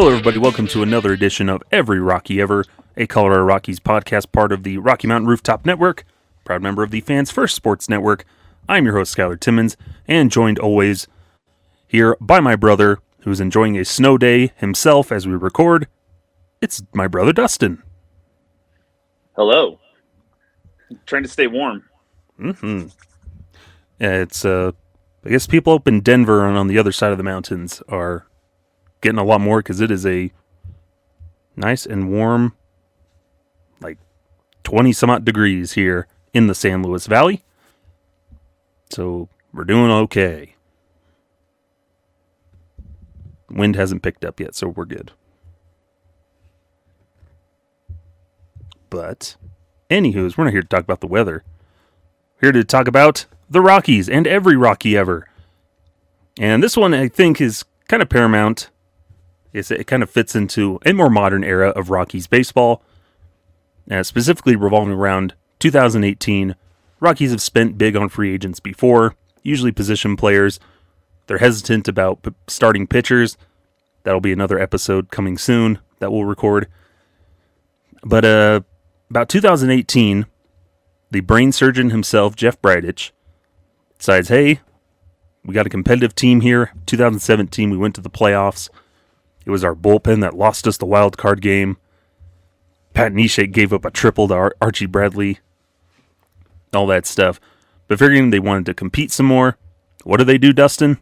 Hello, everybody. Welcome to another edition of Every Rockie Ever, a Colorado Rockies podcast, part of the Rocky Mountain Rooftop Network, proud member of the Fans First Sports Network. I'm your host, Skyler Timmons, and joined always here by my brother, who's enjoying a snow day himself as we record. It's my brother, Dustin. Hello. trying to stay warm. Mm hmm Yeah, it's, uh, I guess people up in Denver and on the other side of the mountains are getting a lot more because it is a nice and warm, like 20 some odd degrees here in the San Luis Valley. So we're doing okay. Wind hasn't picked up yet, so we're good. But, anywho's, we're not here to talk about the weather. We're here to talk about the Rockies and every Rocky ever. And this one, I think, is kind of paramount it kind of fits into a more modern era of Rockies baseball, uh, specifically revolving around 2018. Rockies have spent big on free agents before, usually position players. They're hesitant about p- starting pitchers. That'll be another episode coming soon that we'll record. But uh, about 2018, the brain surgeon himself, Jeff Bridich, decides, hey, we got a competitive team here. 2017, we went to the playoffs. It was our bullpen that lost us the wild card game. Pat Neshek gave up a triple to Ar- Archie Bradley. All that stuff. But figuring they wanted to compete some more, what do they do, Dustin?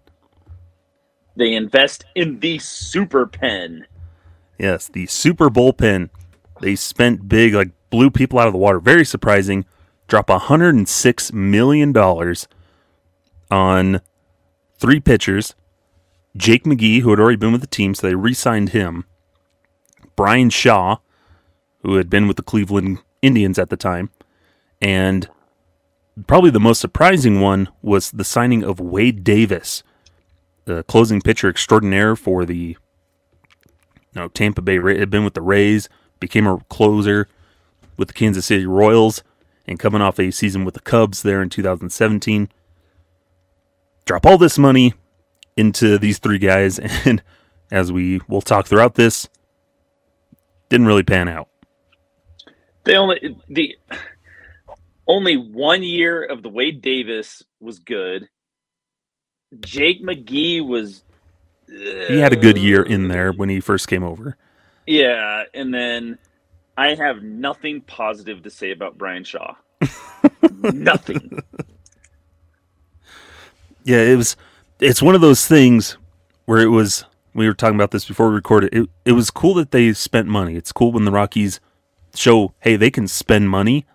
They invest in the super pen. Yes, the super bullpen. They spent big, like blew people out of the water. Very surprising. Drop $106 million on three pitchers Jake McGee, who had already been with the team, so they re signed him. Bryan Shaw, who had been with the Cleveland Indians at the time. And probably the most surprising one was the signing of Wade Davis, the closing pitcher extraordinaire for the you know, Tampa Bay. Ra- Had been with the Rays, became a closer with the Kansas City Royals, and coming off a season with the Cubs there in 2017. Drop all this money into these three guys, and as we will talk throughout this, didn't really pan out. They only the only one year of the Wade Davis was good. Jake McGee was He had a good year in there when he first came over. Yeah, and then I have nothing positive to say about Bryan Shaw. nothing. Yeah, it was. It's one of those things where it was. We were talking about this before we recorded. It it was cool that they spent money. It's cool when the Rockies show, hey, they can spend money.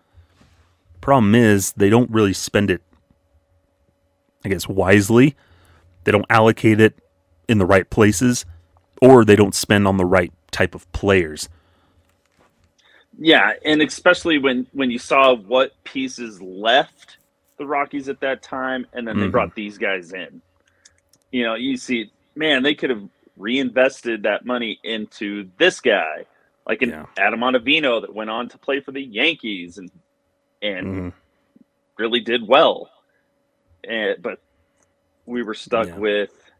Problem is, they don't really spend it. I guess wisely. They don't allocate it in the right places, or they don't spend on the right type of players. Yeah, and especially when when you saw what pieces left the Rockies at that time, and then they Mhm. brought these guys in. You know, you see, man, they could have reinvested that money into this guy, like an Yeah. Adam Ottavino that went on to play for the Yankees and and Mhm. really did well. And but we were stuck Yeah. with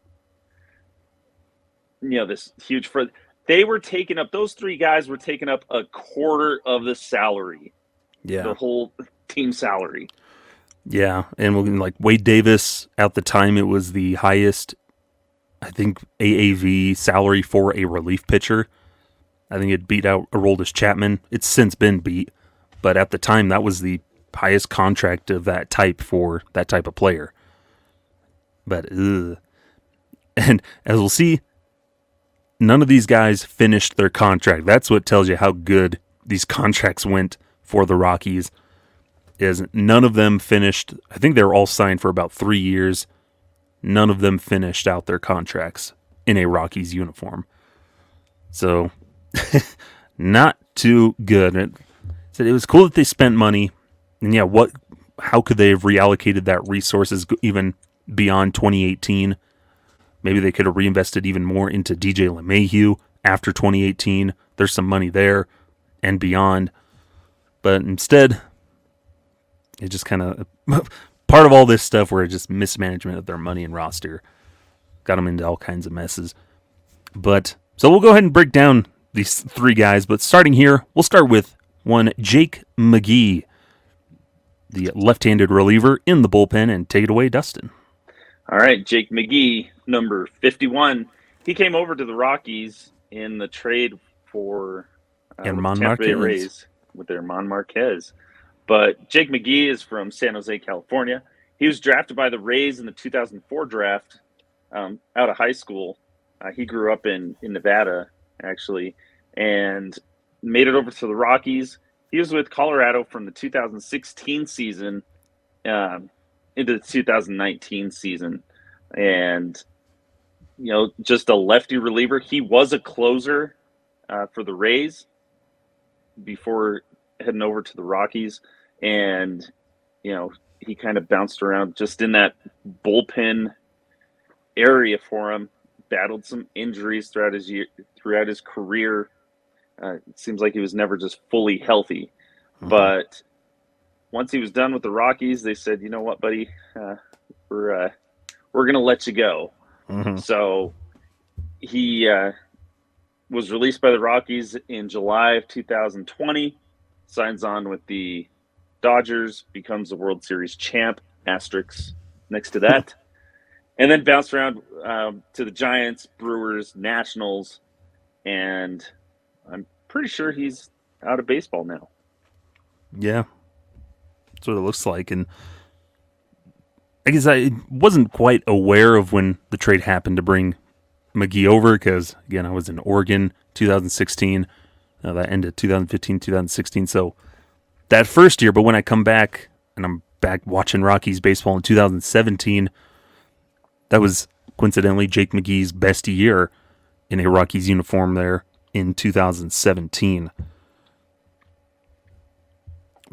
you know this huge for they were taking up those three guys were taking up a quarter of the salary Yeah. the whole team salary Yeah, and we'll- like Wade Davis at the time, it was the highest, I think, AAV salary for a relief pitcher. I think it beat out Aroldis Chapman. It's since been beat, but at the time, that was the highest contract of that type for that type of player. But ugh. and as we'll see, none of these guys finished their contract. That's what tells you how good these contracts went for the Rockies is none of them finished. I think they were all signed for about three years. None of them finished out their contracts in a Rockies uniform. So, not too good. It said it was cool that they spent money, and yeah, what? How could they have reallocated that resources even beyond 2018? Maybe they could have reinvested even more into DJ LeMahieu after 2018. There's some money there and beyond, but instead, it just kind of part of all this stuff where it's just mismanagement of their money and roster got them into all kinds of messes. But so we'll go ahead and break down these three guys. But starting here, we'll start with one Jake McGee, the left-handed reliever in the bullpen, and take it away, Dustin. All right, Jake McGee, number 51. He came over to the Rockies in the trade for uh, Herman with the Tampa Bay Marquez. Rays with their Mon Marquez. But Jake McGee is from San Jose, California. He was drafted by the Rays in the 2004 draft um, out of high school. Uh, he grew up in, in Nevada, actually, and made it over to the Rockies. He was with Colorado from the 2016 season um, into the 2019 season. And, you know, just a lefty reliever. He was a closer uh, for the Rays before heading over to the Rockies. And, you know, he kind of bounced around just in that bullpen area for him. Battled some injuries throughout his year, throughout his career. Uh, it seems like he was never just fully healthy. But once he was done with the Rockies, they said, "You know what, buddy? Uh, we're uh, we're gonna let you go." Mhm. So he uh, was released by the Rockies in July of 2020. Signs on with the Dodgers, becomes the World Series champ. Asterisk next to that, and then bounced around um, to the Giants, Brewers, Nationals, and I'm pretty sure he's out of baseball now. Yeah. That's what it looks like. And I guess I wasn't quite aware of when the trade happened to bring McGee over because, again, I was in Oregon 2016. Uh, that ended 2015, 2016. So that first year, but when I come back and I'm back watching Rockies baseball in 2017, that was coincidentally Jake McGee's best year in a Rockies uniform there in 2017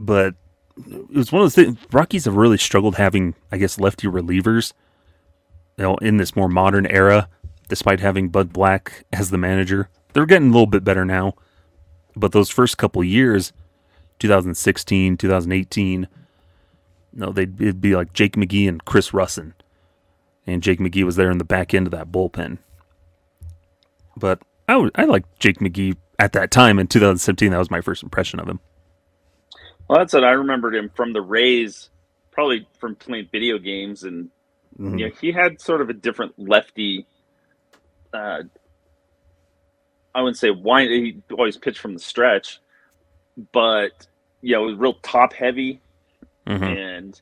but it was one of those things. Rockies have really struggled having, I guess, lefty relievers. You know, in this more modern era, despite having Bud Black as the manager, they're getting a little bit better now. But those first couple years, 2016, 2018, no, they'd it'd be like Jake McGee and Chris Rusin, and Jake McGee was there in the back end of that bullpen. But I would, I liked Jake McGee at that time in 2017. That was my first impression of him. Well, that's what I remembered him from the Rays, probably from playing video games, and Mhm. yeah, he had sort of a different lefty. Uh, I wouldn't say why He always pitched from the stretch, but yeah, it was real top heavy, Mhm. and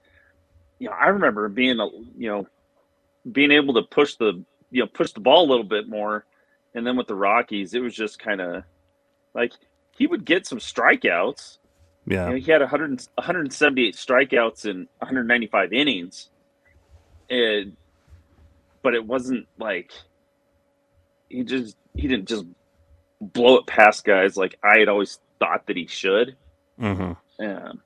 you know, I remember being a you know, being able to push the you know push the ball a little bit more, and then with the Rockies, it was just kind of like he would get some strikeouts. Yeah. You know, he had 100, 178 strikeouts in 195 innings. And, but it wasn't like he just he didn't just blow it past guys like I had always thought that he should. Hmm Um,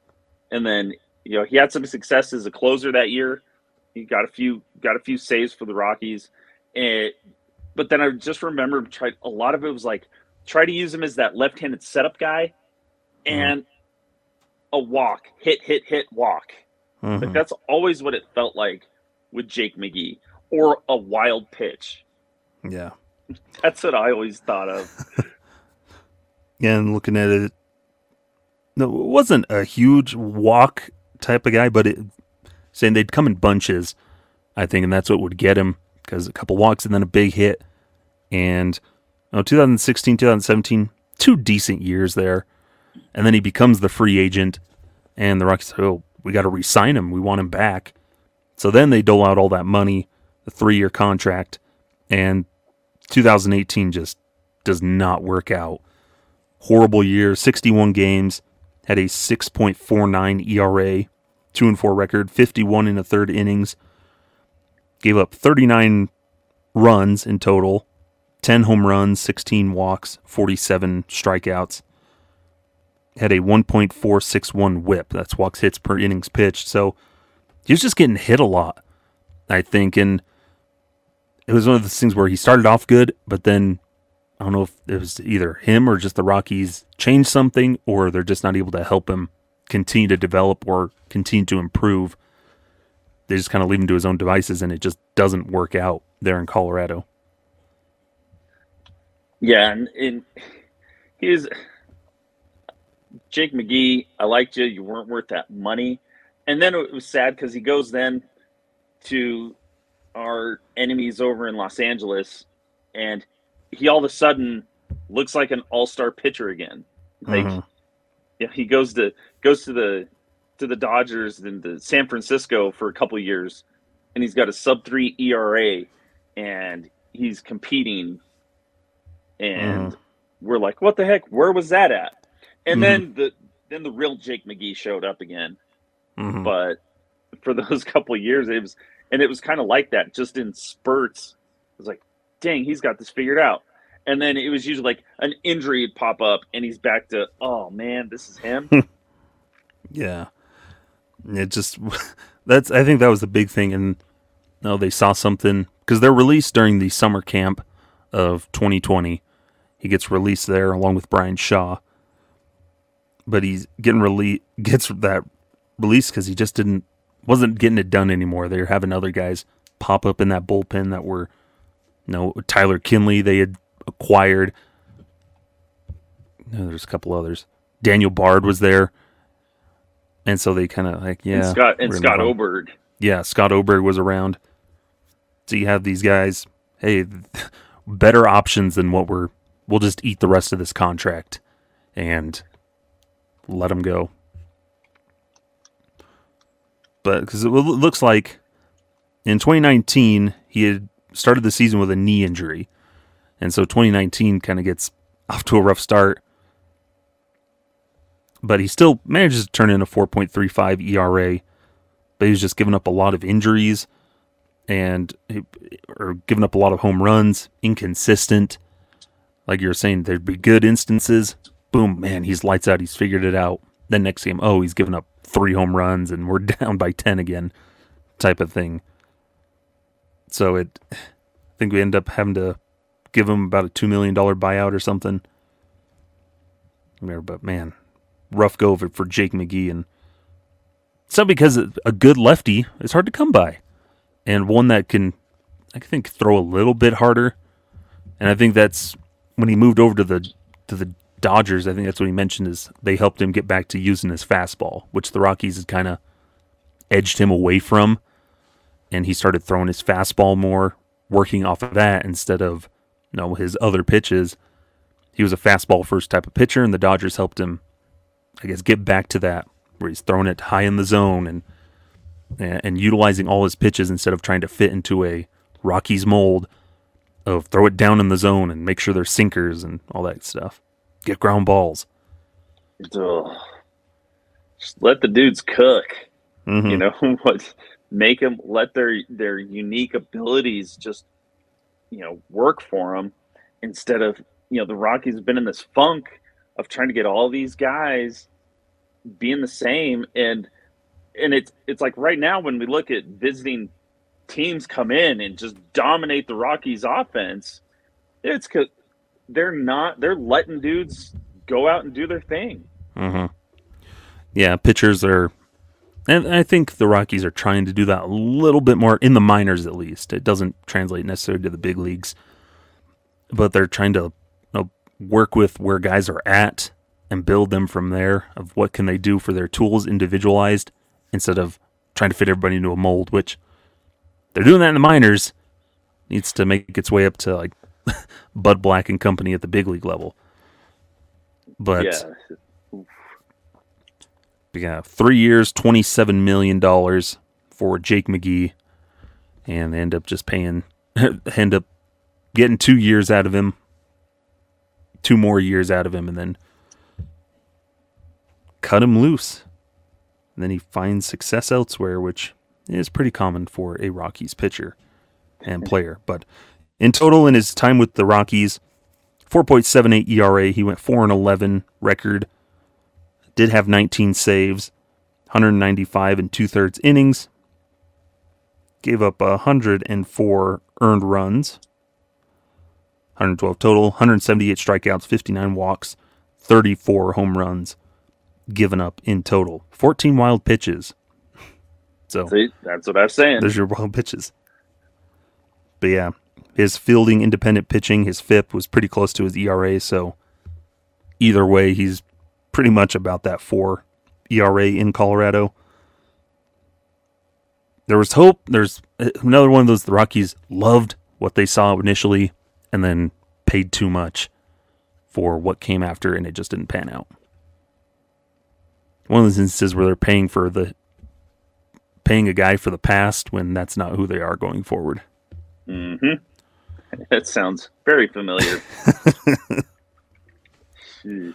and then you know he had some success as a closer that year. He got a few got a few saves for the Rockies, and but then I just remember tried a lot of it was like try to use him as that left-handed setup guy, and a walk, hit, hit, hit, walk. Like Mhm. that's always what it felt like with Jake McGee, or a wild pitch. Yeah. That's what I always thought of. Yeah, and looking at it wasn't a huge walk type of guy, but it saying they'd come in bunches, I think, and that's what would get him because a couple walks and then a big hit. And oh, 2016, 2017, two decent years there. And then he becomes the free agent, and the Rockies say, oh, we got to re sign him. We want him back. So then they dole out all that money, the three year contract, and 2018 just does not work out. Horrible year, 61 games, had a 6.49 ERA, 2 and 4 record, 51 in the third innings, gave up 39 runs in total, 10 home runs, 16 walks, 47 strikeouts. Had a 1.461 WHIP. That's walks hits per innings pitched. So he was just getting hit a lot, I think. And it was one of those things where he started off good, but then I don't know if it was either him or just the Rockies changed something, or they're just not able to help him continue to develop or continue to improve. They just kind of leave him to his own devices, and it just doesn't work out there in Colorado. Yeah, and, and he's Jake McGee. I liked you. You weren't worth that money. And then it was sad because he goes then to our enemies over in Los Angeles, and he all of a sudden looks like an all-star pitcher again. Like, Mhm. yeah, he goes to goes to the to the Dodgers and to San Francisco for a couple years, and he's got a sub three ERA, and he's competing, and we're like, what the heck? Where was that at? And then the then the real Jake McGee showed up again, Mhm. but for those couple of years, it was and it was kind of like that, just in spurts. It was like, dang, he's got this figured out. And then it was usually like an injury would pop up, and he's back to, oh man, this is him. Yeah. It just that's I think that was the big thing and no they saw something cuz they're released during the summer camp of 2020. He gets released there along with Bryan Shaw. But he's getting rele- gets that release cuz he just didn't wasn't getting it done anymore. They were having other guys pop up in that bullpen that were know Tyler Kinley they had acquired. No, there's a couple others. Daniel Bard was there. And so they kind of like, yeah. and Scott and Scott gonna move on. Oberg. Yeah, Scott Oberg was around. So you have these guys, hey, better options than what we're, we'll just eat the rest of this contract and let them go. But because it looks like in 2019, he had started the season with a knee injury. And so 2019 kind of gets off to a rough start but he still manages to turn in a 4.35 ERA. But he's just giving up a lot of injuries and or giving up a lot of home runs, inconsistent. Like you were saying, there'd be good instances. Boom, man, he's lights out. He's figured it out. Then next game, oh, he's given up three home runs and we're down by 10 again, type of thing. So it, I think we end up having to give him about a $2 million buyout or something. But man, rough go of it for Jake McGee, and it's not because a good lefty is hard to come by, and one that can, I think, throw a little bit harder. And I think that's when he moved over to the to the Dodgers. I think that's what he mentioned is they helped him get back to using his fastball, which the Rockies had kind of edged him away from, and he started throwing his fastball more, working off of that instead of you know his other pitches. He was a fastball first type of pitcher, and the Dodgers helped him I guess get back to that where he's throwing it high in the zone and and utilizing all his pitches instead of trying to fit into a Rockies mold of throw it down in the zone and make sure they're sinkers and all that stuff. Get ground balls. Ugh. Just let the dudes cook. Mhm. You know what? Make them let their their unique abilities just you know work for them instead of you know the Rockies have been in this funk of trying to get all these guys being the same and and it's it's like right now when we look at visiting teams come in and just dominate the Rockies offense, it's cause they're not they're letting dudes go out and do their thing. hmm Yeah, pitchers are, and I think the Rockies are trying to do that a little bit more in the minors, at least. It doesn't translate necessarily to the big leagues, but they're trying to you know, work with where guys are at and build them from there. Of what can they do for their tools, individualized, instead of trying to fit everybody into a mold, which they're doing that in the minors. Needs to make its way up to like Bud Black and Company at the big league level. But yeah, yeah, three years, twenty-seven million dollars for Jake McGee, and they end up just paying, end up getting two years out of him, two more years out of him, and then cut him loose. And then he finds success elsewhere, which is pretty common for a Rockies pitcher and player. But in total, in his time with the Rockies, 4.78 ERA, he went 4 and 11 record. Did have 19 saves, 195 and two thirds innings. Gave up 104 earned runs, 112 total, 178 strikeouts, 59 walks, 34 home runs given up in total. 14 wild pitches. So see, that's what I was saying. there's your wild pitches. But yeah, his fielding independent pitching, his FIP was pretty close to his ERA. So either way, he's pretty much about that four ERA in Colorado. There was hope. There's another one of those the Rockies loved what they saw initially and then paid too much for what came after and it just didn't pan out. One of those instances where they're paying for the paying a guy for the past when that's not who they are going forward. Mm-hmm. That sounds very familiar. Sheesh.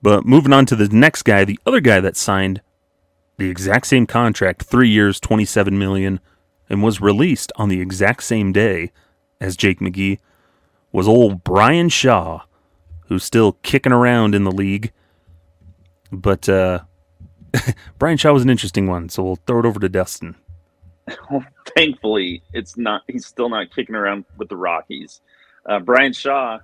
But moving on to the next guy, the other guy that signed the exact same contract, three years, twenty-seven million, and was released on the exact same day as Jake McGee, was old Bryan Shaw, who's still kicking around in the league. But uh, Bryan Shaw was an interesting one, so we'll throw it over to Dustin. Well, thankfully, it's not. He's still not kicking around with the Rockies. Uh, Bryan Shaw,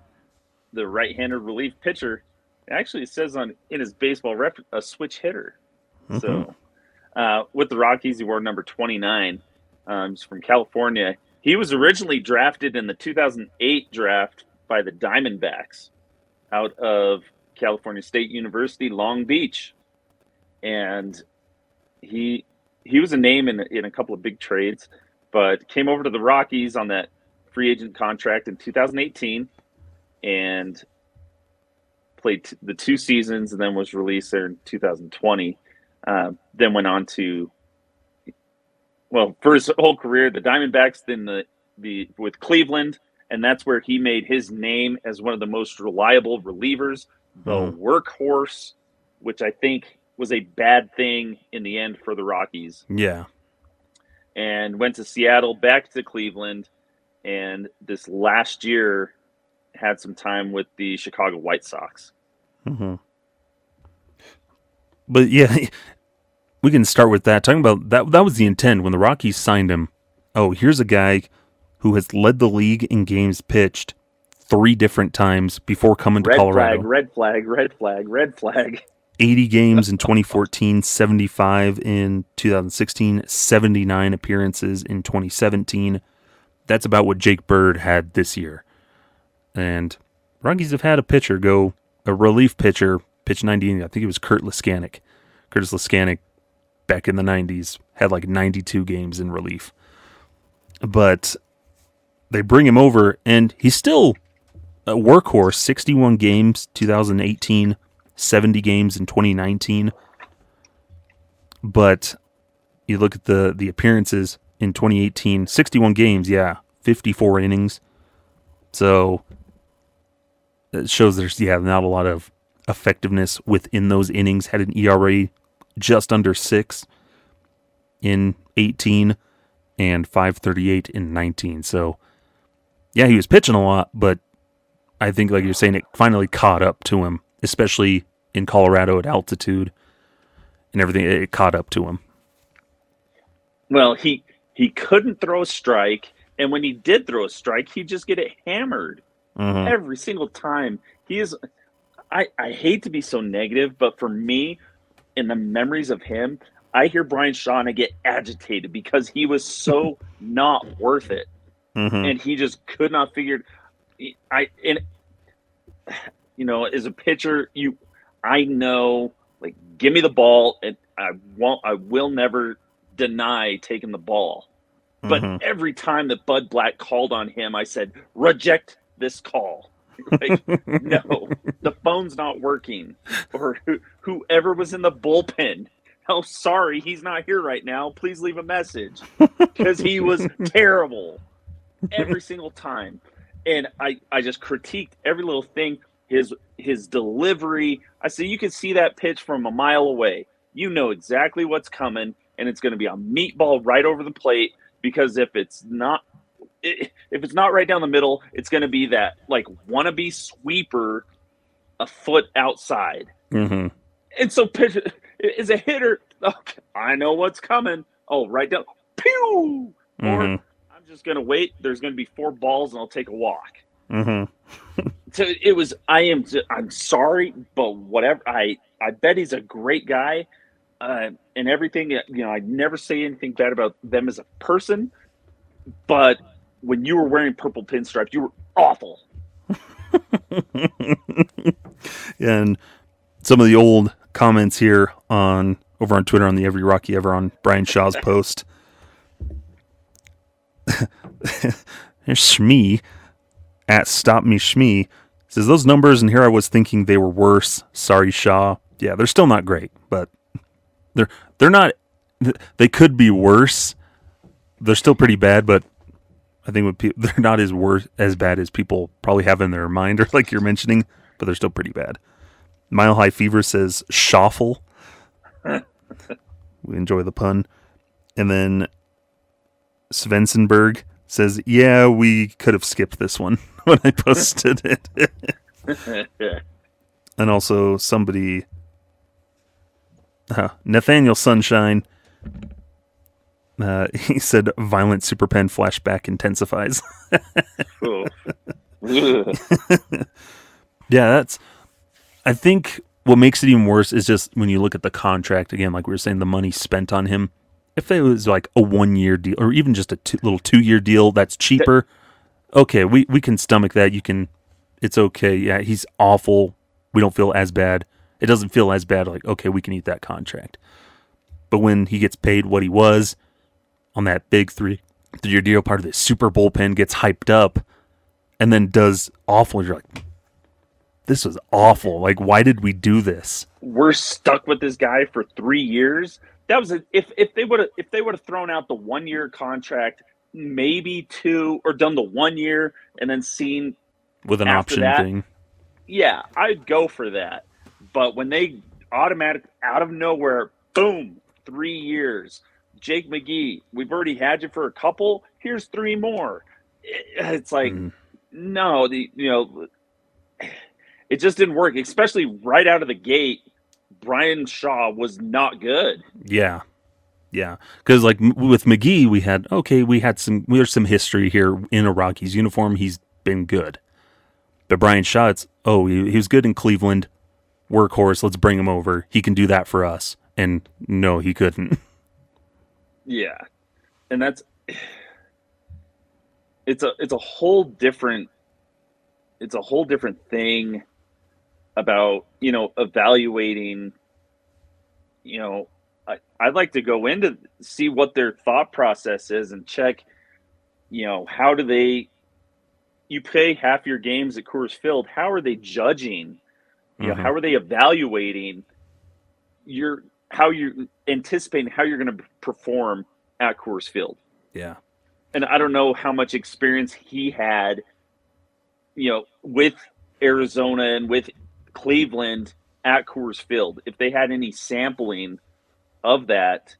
the right-handed relief pitcher, actually it says on in his baseball rep a switch hitter. So, uh, with the Rockies, he wore number twenty-nine. Um, he's from California. He was originally drafted in the 2008 draft by the Diamondbacks out of California State University, Long Beach, and he he was a name in in a couple of big trades, but came over to the Rockies on that free agent contract in 2018, and played t- the two seasons, and then was released there in 2020. Uh, then went on to well for his whole career, the Diamondbacks, then the the with Cleveland, and that's where he made his name as one of the most reliable relievers, the Mhm. workhorse, which I think was a bad thing in the end for the Rockies Yeah. and went to Seattle, back to Cleveland, and this last year had some time with the Chicago White Sox. hmm But yeah, we can start with that. Talking about that, that was the intent when the Rockies signed him. Oh, here's a guy who has led the league in games pitched three different times before coming to Red Colorado. flag, red flag, red flag, red flag. 80 games in 2014, 75 in 2016, 79 appearances in 2017. That's about what Jake Bird had this year. And Rockies have had a pitcher go, a relief pitcher, pitch 90. I think it was Kurt Leskanic. Curtis Leskanic back in the 90s had like 92 games in relief. But they bring him over, and he's still a workhorse 61 games, 2018. 70 games in 2019. But you look at the the appearances in 2018, 61 games, yeah, 54 innings. So it shows there's yeah, not a lot of effectiveness within those innings. Had an ERA just under 6 in 18 and 538 in 19. So yeah, he was pitching a lot, but I think like you're saying it finally caught up to him especially in Colorado at altitude and everything. It caught up to him. Well, he he couldn't throw a strike, and when he did throw a strike, he'd just get it hammered Mhm. every single time. He is. I I hate to be so negative, but for me, in the memories of him, I hear Bryan Shaw and I get agitated because he was so not worth it, Mhm. and he just could not figure. I and you know, as a pitcher, you I know like give me the ball and I won't I will never deny taking the ball. But Mhm. every time that Bud Black called on him, I said, reject this call. Like, no, the phone's not working. Or who, whoever was in the bullpen. Oh, sorry, he's not here right now. Please leave a message. Because he was terrible every single time. And I, I just critiqued every little thing. His his delivery. I said you can see that pitch from a mile away. You know exactly what's coming, and it's going to be a meatball right over the plate. Because if it's not if it's not right down the middle, it's going to be that like wannabe sweeper a foot outside. Mhm. And so pitch is a hitter. Okay, I know what's coming. Oh, right down. Pew! Or Mhm. I'm just going to wait. There's going to be four balls and I'll take a walk. Mhm. So it was. I am. I'm sorry, but whatever. I I bet he's a great guy, uh, and everything. You know, I never say anything bad about them as a person, but when you were wearing purple pinstripes, you were awful. and some of the old comments here on over on Twitter on the Every Rockie Ever on Bryan Shaw's post. There's Shmee at Stop Me Shmee says those numbers, and here I was thinking they were worse. Sorry, Shaw. Yeah, they're still not great, but they're they're not. They could be worse. They're still pretty bad, but I think they're not as worse as bad as people probably have in their mind, or like you're mentioning, but they're still pretty bad. Mile High Fever says Shawful. we enjoy the pun. And then Svensenberg says, Yeah, we could have skipped this one when I posted it. and also somebody, uh, Nathaniel Sunshine, uh, he said, Violent super pen flashback intensifies. Yeah, that's. I think what makes it even worse is just when you look at the contract again, like we were saying, the money spent on him. If it was like a one year deal or even just a two, little two year deal that's cheaper, okay, we, we can stomach that. You can, it's okay. Yeah, he's awful. We don't feel as bad. It doesn't feel as bad. Like, okay, we can eat that contract. But when he gets paid what he was on that big three, three year deal, part of the super bullpen gets hyped up and then does awful, you're like, this was awful. Like, why did we do this? We're stuck with this guy for three years. That was a, if if they would have if they would have thrown out the one year contract, maybe two, or done the one year and then seen With an option that- thing. yeah, I'd go for that. But when they automatic out of nowhere, boom, three years. Jake McGee, we've already had you for a couple. Here's three more. It's like Mhm. no, the you know, it just didn't work. Especially right out of the gate, Bryan Shaw was not good. Yeah. Yeah. Because, like, m- with McGee, we had, okay, we had some, there's some history here in a Rockies uniform. He's been good. But Bryan Shaw, it's, oh, he, he was good in Cleveland. Workhorse, let's bring him over. He can do that for us. And no, he couldn't. Yeah, and that's it's a it's a whole different it's a whole different thing about you know evaluating you know I, i'd like to go into see what their thought process is and check you know how do they you play half your games at Coors Field how are they judging you know Mhm. how are they evaluating your how you're anticipating how you're going to perform at Coors Field Yeah. and I don't know how much experience he had, you know, with Arizona and with Cleveland at Coors Field. If they had any sampling of that,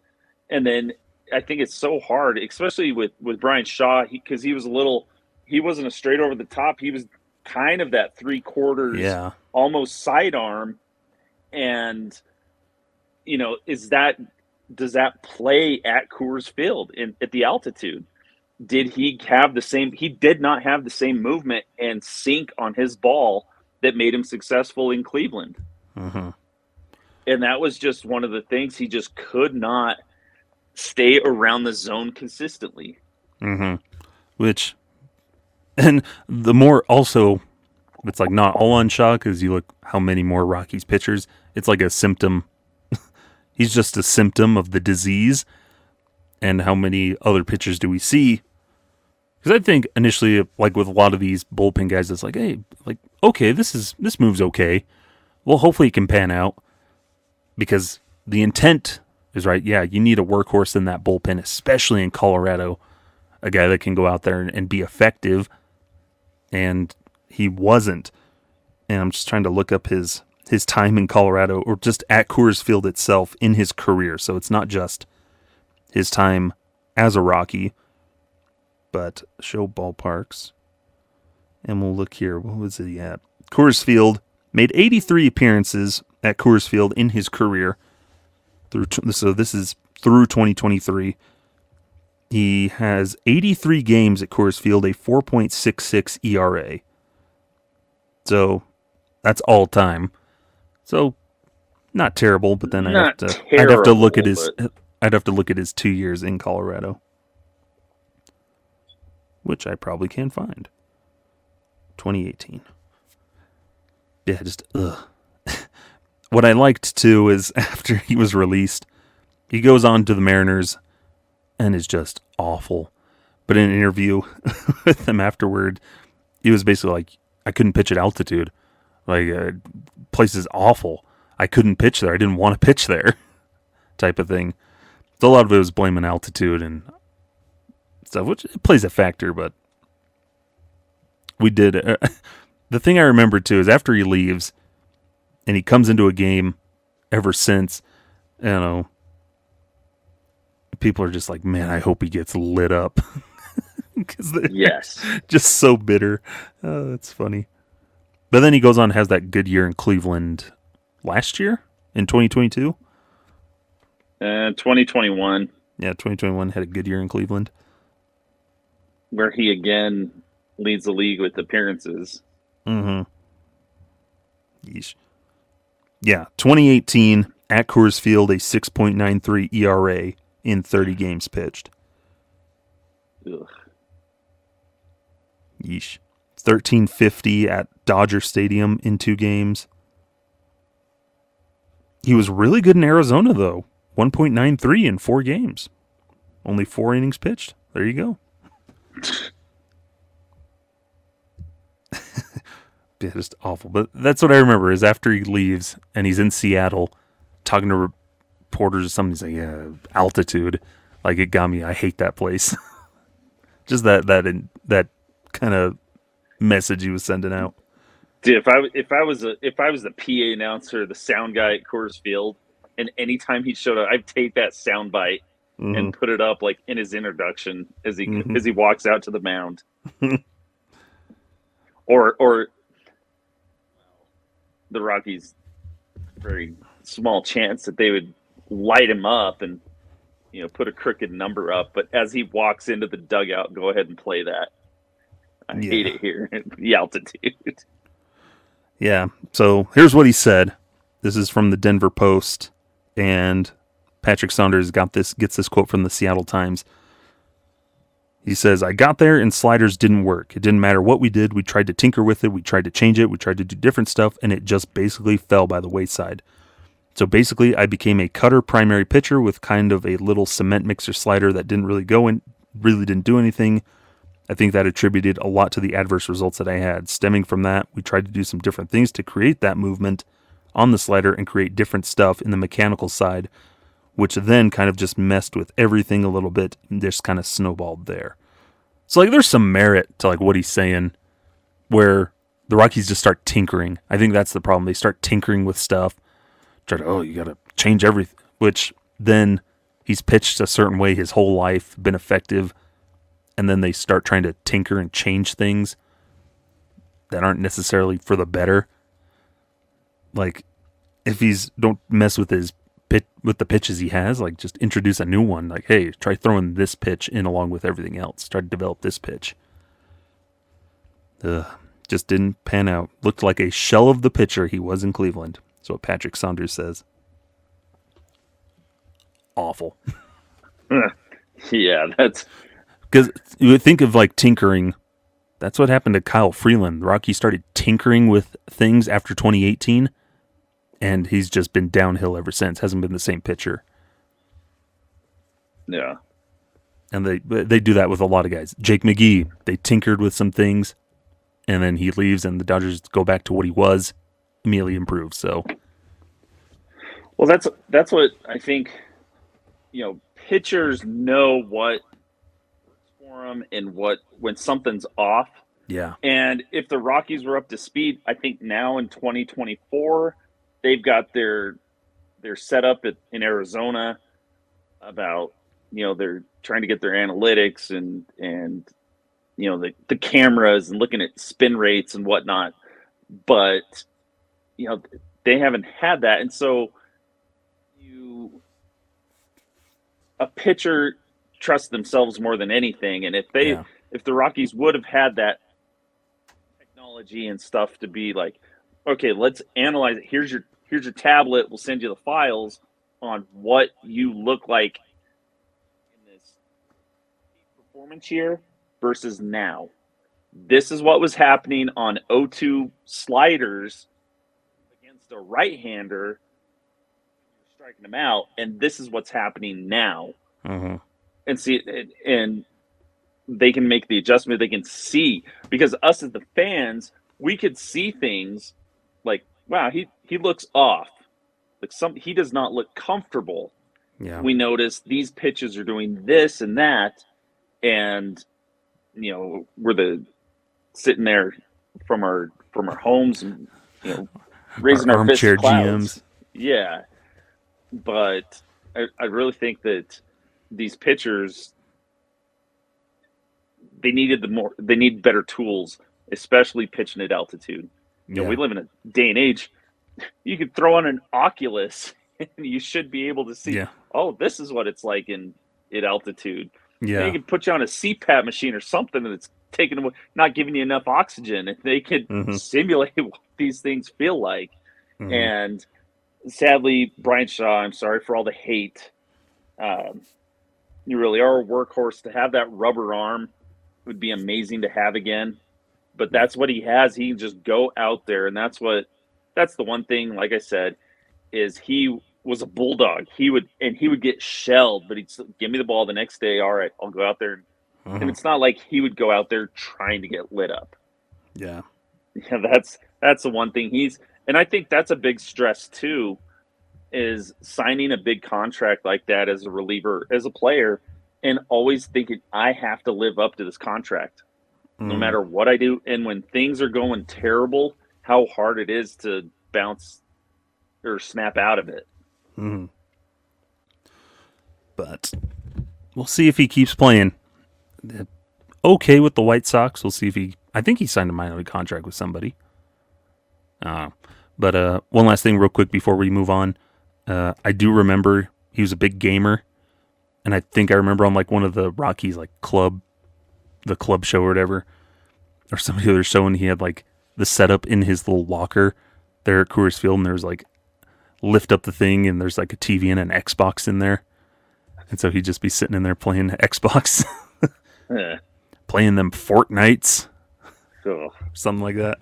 and then I think it's so hard, especially with with Bryan Shaw, because he, was a little, he wasn't a straight over the top. He was kind of that three quarters, Yeah. almost sidearm, and you know, is that does that play at Coors Field in at the altitude? Did he have the same? He did not have the same movement and sink on his ball that made him successful in Cleveland. Mm-hmm. And that was just one of the things he just could not stay around the zone consistently. Mm-hmm. Which, and the more also, it's like not all on shock because you look how many more Rockies pitchers. It's like a symptom. He's just a symptom of the disease. And how many other pitchers do we see? Because I think initially, like with a lot of these bullpen guys, it's like, hey, like okay, this is this move's okay. Well, hopefully it can pan out because the intent is right. Yeah, you need a workhorse in that bullpen, especially in Colorado, a guy that can go out there and, and be effective. And he wasn't. And I'm just trying to look up his his time in Colorado or just at Coors Field itself in his career. So it's not just his time as a Rocky, but show ballparks. And we'll look here. What was he at? Coors Field made 83 appearances at Coors Field in his career. Through so this is through 2023. He has 83 games at Coors Field, a 4.66 ERA. So that's all time. So not terrible, but then I'd have to I'd have to look at his but- I'd have to look at his 2 years in Colorado. Which I probably can find. 2018. Yeah, just ugh. what I liked too is after he was released, he goes on to the Mariners and is just awful. But in an interview with them afterward, he was basically like, "I couldn't pitch at altitude. Like, uh, place is awful. I couldn't pitch there. I didn't want to pitch there." type of thing. So a lot of it was blaming altitude and stuff, which plays a factor. But we did. Uh, the thing I remember too is after he leaves, and he comes into a game. Ever since, you know, people are just like, "Man, I hope he gets lit up," because Yes. just so bitter. Oh, that's funny. But then he goes on and has that good year in Cleveland last year in 2022. Uh, 2021, Yeah, 2021 had a good year in Cleveland. where he again leads the league with appearances. Mm-hmm. Yeesh. Yeah, 2018 at Coors Field, a 6.93 ERA in 30 games pitched. Ugh. Yeesh. 1350 at Dodger Stadium in two games. He was really good in Arizona, though. 1.93 in four games. Only four innings pitched. There you go. yeah, just awful. But that's what I remember is after he leaves and he's in Seattle talking to reporters or something, he's like, yeah, altitude. Like it got me. I hate that place. just that, that, that kind of message he was sending out. Dude, if I if I was a if I was the PA announcer, the sound guy at Coors Field, and anytime he showed up, I'd take that sound bite Mhm. and put it up like in his introduction as he Mhm. as he walks out to the mound. or or the Rockies very small chance that they would light him up and you know put a crooked number up, but as he walks into the dugout, go ahead and play that. I hate it here. the altitude. Yeah. So here's what he said. This is from the Denver Post, and Patrick Saunders got this gets this quote from the Seattle Times. He says, I got there and sliders didn't work. It didn't matter what we did. We tried to tinker with it. We tried to change it. We tried to do different stuff, and it just basically fell by the wayside. So basically, I became a cutter primary pitcher with kind of a little cement mixer slider that didn't really go in, really didn't do anything. I think that attributed a lot to the adverse results that I had. Stemming from that, we tried to do some different things to create that movement on the slider and create different stuff in the mechanical side, which then kind of just messed with everything a little bit and just kind of snowballed there. So like there's some merit to like what he's saying where the Rockies just start tinkering. I think that's the problem. They start tinkering with stuff. Try to oh, you got to change everything, which then he's pitched a certain way his whole life, been effective and then they start trying to tinker and change things that aren't necessarily for the better. Like if he's don't mess with his pit with the pitches he has. Like just introduce a new one. Like hey, try throwing this pitch in along with everything else. Try to develop this pitch. Ugh, just didn't pan out. Looked like a shell of the pitcher he was in Cleveland. That's what Patrick Saunders says. Awful. yeah, that's Because you would think of like tinkering. That's what happened to Kyle Freeland. Rocky started tinkering with things after 2018, and he's just been downhill ever since. Hasn't been the same pitcher. yeah. And they they do that with a lot of guys. Jake McGee, they tinkered with some things, and then he leaves, and the Dodgers go back to what he was, immediately improves. So Well, that's that's what I think. You know, pitchers know what for them and what when something's off. yeah, And if the Rockies were up to speed, I think now in 2024, they've got their their setup at, in Arizona about you know they're trying to get their analytics and and you know the the cameras and looking at spin rates and whatnot, but you know they haven't had that, and so you a pitcher trusts themselves more than anything, and if they Yeah. if the Rockies would have had that technology and stuff to be like, okay, let's analyze it. Here's your here's your tablet. We'll send you the files on what you look like in this performance year versus now. This is what was happening on O2 sliders against a right-hander striking them out, and this is what's happening now hmm and see and, and they can make the adjustment they can see because us as the fans we could see things like wow he he looks off like some he does not look comfortable yeah, we notice these pitches are doing this and that and you know we're the sitting there from our from our homes and you know raising our, fists armchair. GMs. Yeah, but I, I really think that these pitchers they needed the more they need better tools, especially pitching at altitude. You know, Yeah. we live in a day and age. You could throw on an Oculus, and you should be able to see. Yeah. Oh, this is what it's like in at altitude. Yeah, They could put you on a CPAP machine or something that's taking away, not giving you enough oxygen, and they could Mhm. simulate what these things feel like. Mhm. And sadly, Bryan Shaw, I'm sorry for all the hate. Um, you really are a workhorse. To have that rubber arm would be amazing to have again. But that's what he has. He can just go out there, and that's what. That's the one thing. Like I said, is he was a bulldog. He would and he would get shelled, but he'd give me the ball the next day. All right, I'll go out there, and it's not like he would go out there trying to get lit up. yeah, Yeah, that's that's the one thing he's and I think that's a big stress too is signing a big contract like that as a reliever as a player and always thinking I have to live up to this contract no Mhm. matter what I do and when things are going terrible how hard it is to bounce or snap out of it. Mhm. But we'll see if he keeps playing. Uh, Okay with the White Sox. We'll see if he. I think he signed a minor league contract with somebody. Uh, but uh, one last thing, real quick, before we move on. Uh, I do remember he was a big gamer, and I think I remember on like one of the Rockies like club, the club show or whatever, or somebody other show, and he had like the setup in his little locker there at Coors Field, and there's like lift up the thing and there's like a TV and an Xbox in there. And so he'd just be sitting in there playing Xbox, Eh, playing them Fortnites, ugh. something like that.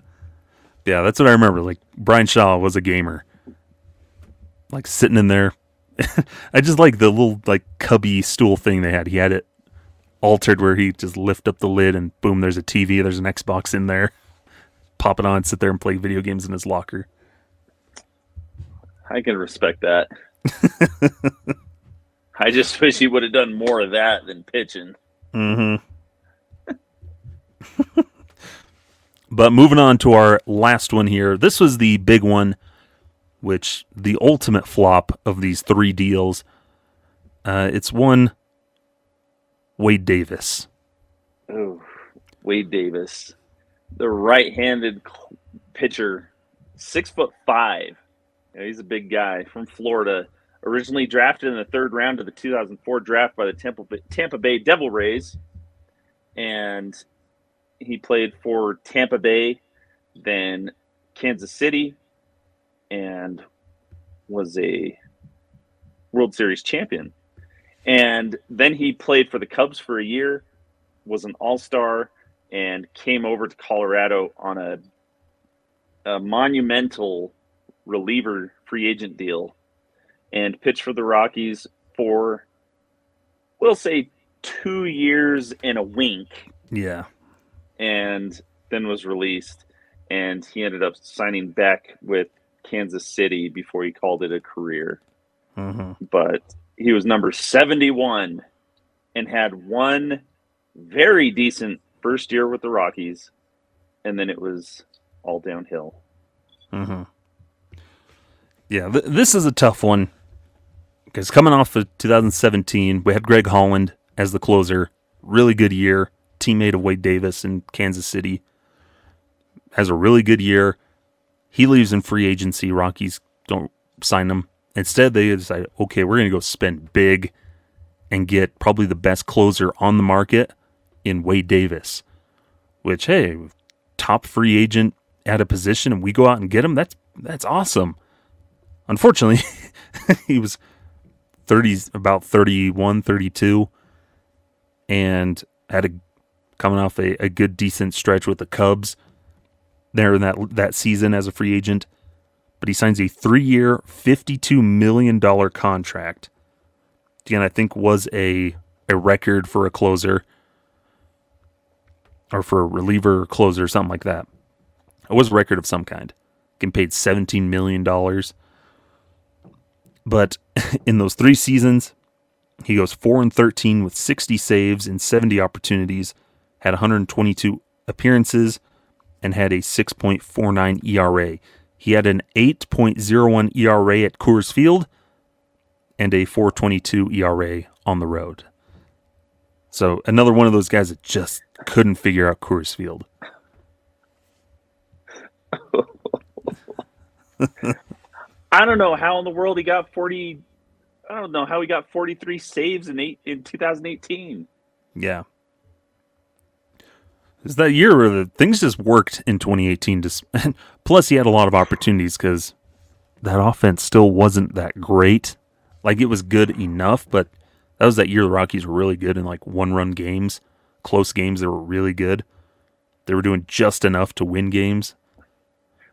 Yeah, that's what I remember. Like Bryan Shaw was a gamer. Like sitting in there. I just like the little like cubby stool thing they had. He had it altered where he just lift up the lid and boom, there's a TV, there's an Xbox in there. Pop it on, sit there and play video games in his locker. I can respect that. I just wish he would have done more of that than pitching. Mm-hmm. but moving on to our last one here. This was the big one, which the ultimate flop of these three deals. Uh, it's one Wade Davis. Oh, Wade Davis, the right-handed pitcher, six foot five. You know, he's a big guy from Florida. originally drafted in the third round of the 2004 draft by the Tampa Tampa Bay Devil Rays, and he played for Tampa Bay, then Kansas City, and was a World Series champion. And then he played for the Cubs for a year, was an All Star, and came over to Colorado on a, a monumental reliever free agent deal and pitched for the Rockies for, we'll say, two years and a wink, Yeah. and then was released. And he ended up signing back with Kansas City before he called it a career. hmm But he was number 71 and had one very decent first year with the Rockies. And then it was all downhill. hmm Yeah, th- this is a tough one because coming off of 2017, we had Greg Holland as the closer. Really good year. Teammate of Wade Davis in Kansas City. Has a really good year. He leaves in free agency. Rockies don't sign him. Instead, they decide, okay, we're going to go spend big and get probably the best closer on the market in Wade Davis. Which, hey, top free agent at a position, and we go out and get him. That's that's awesome. Unfortunately, he was 30 about 31, 32 and had a coming off a, a good decent stretch with the Cubs there in that that season as a free agent. But he signs a 3-year, 52 million dollar contract. Again, I think was a a record for a closer or for a reliever or closer, something like that. It was a record of some kind. Getting paid $17 million. But in those three seasons, he goes 4 and 13 with 60 saves and 70 opportunities, had 122 appearances, and had a 6.49 ERA. He had an 8.01 ERA at Coors Field and a 422 ERA on the road. So another one of those guys that just couldn't figure out Coors Field. I don't know how in the world he got 40. I don't know how he got 43 saves in eight in 2018. Yeah. It's that year where the things just worked in 2018. Just plus, he had a lot of opportunities because that offense still wasn't that great. Like it was good enough, but that was that year the Rockies were really good in like one-run games, close games. They were really good. They were doing just enough to win games.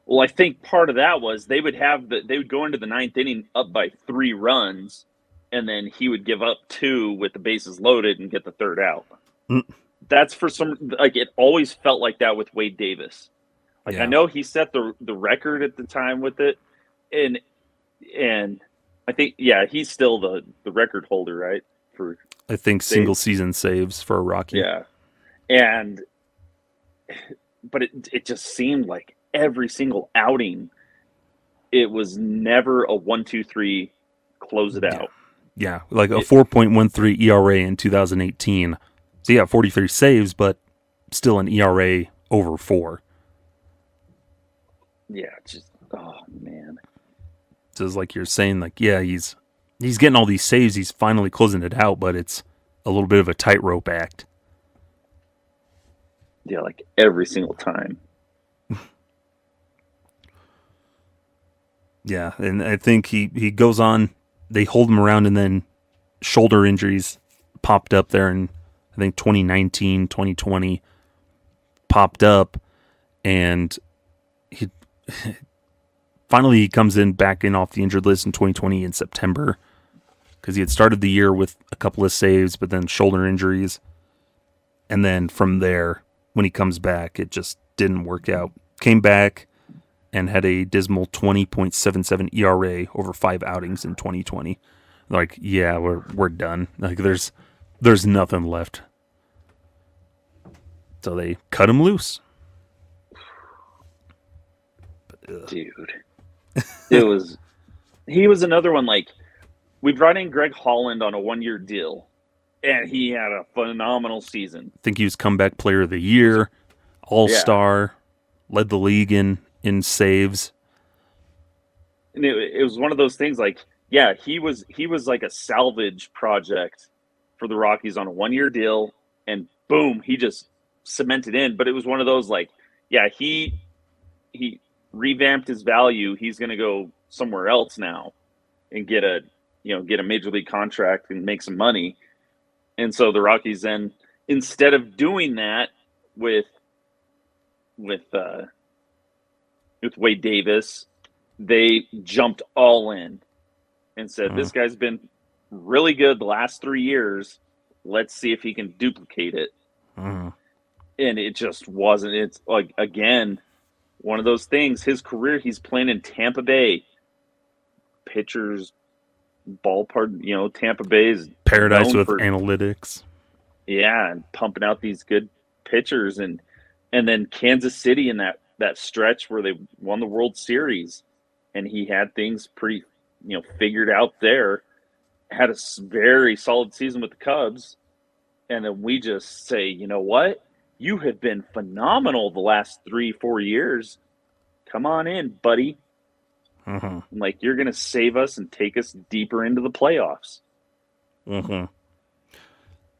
Well, I think part of that was they would have the they would go into the ninth inning up by three runs, and then he would give up two with the bases loaded and get the third out. Mm. That's for some like it always felt like that with Wade Davis. Like Yeah. I know he set the the record at the time with it, and and I think yeah he's still the the record holder right for I think single season saves for a Rocky. yeah, and but it it just seemed like every single outing, it was never a one two three, close it out. Yeah, like a It- 4.13 ERA in 2018. So yeah, 43 saves, but still an ERA over four. Yeah, just oh man, So it's like you're saying, like yeah, he's he's getting all these saves, he's finally closing it out, but it's a little bit of a tightrope act. yeah, like every single time. Yeah, and I think he he goes on. They hold him around, and then shoulder injuries popped up there in I think 2019, 2020 popped up, and he finally he comes in back in off the injured list in 2020 in September because he had started the year with a couple of saves, but then shoulder injuries, and then from there when he comes back, it just didn't work out. Came back and had a dismal 20.77 ERA over five outings in 2020. Like, yeah, we're we're done. Like there's there's nothing left. So they cut him loose. dude. It was he was another one like we brought in Greg Holland on a one year deal and he had a phenomenal season. I think he was comeback player of the year, all star, led the league in in saves. And it, it was one of those things like yeah, he was he was like a salvage project for the Rockies on a one year deal, and boom, he just cemented in. But it was one of those like, yeah, he he revamped his value. He's going to go somewhere else now and get a you know get a major league contract and make some money. And so the Rockies then instead of doing that with with uh, with Wade Davis, they jumped all in and said, "This guy's been really good the last three years. Let's see if he can duplicate it." Mhm. And it just wasn't. It's like again, one of those things. His career, he's playing in Tampa Bay. Pitchers, ballpark. You know, Tampa Bay is Paradise with for- analytics. yeah, and pumping out these good pitchers and and then Kansas City in that that stretch where they won the World Series and he had things pretty you know figured out there had a very solid season with the Cubs and then we just say, you know what? You have been phenomenal the last 3 4 years. Come on in, buddy. hmm Like you're going to save us and take us deeper into the playoffs. hmm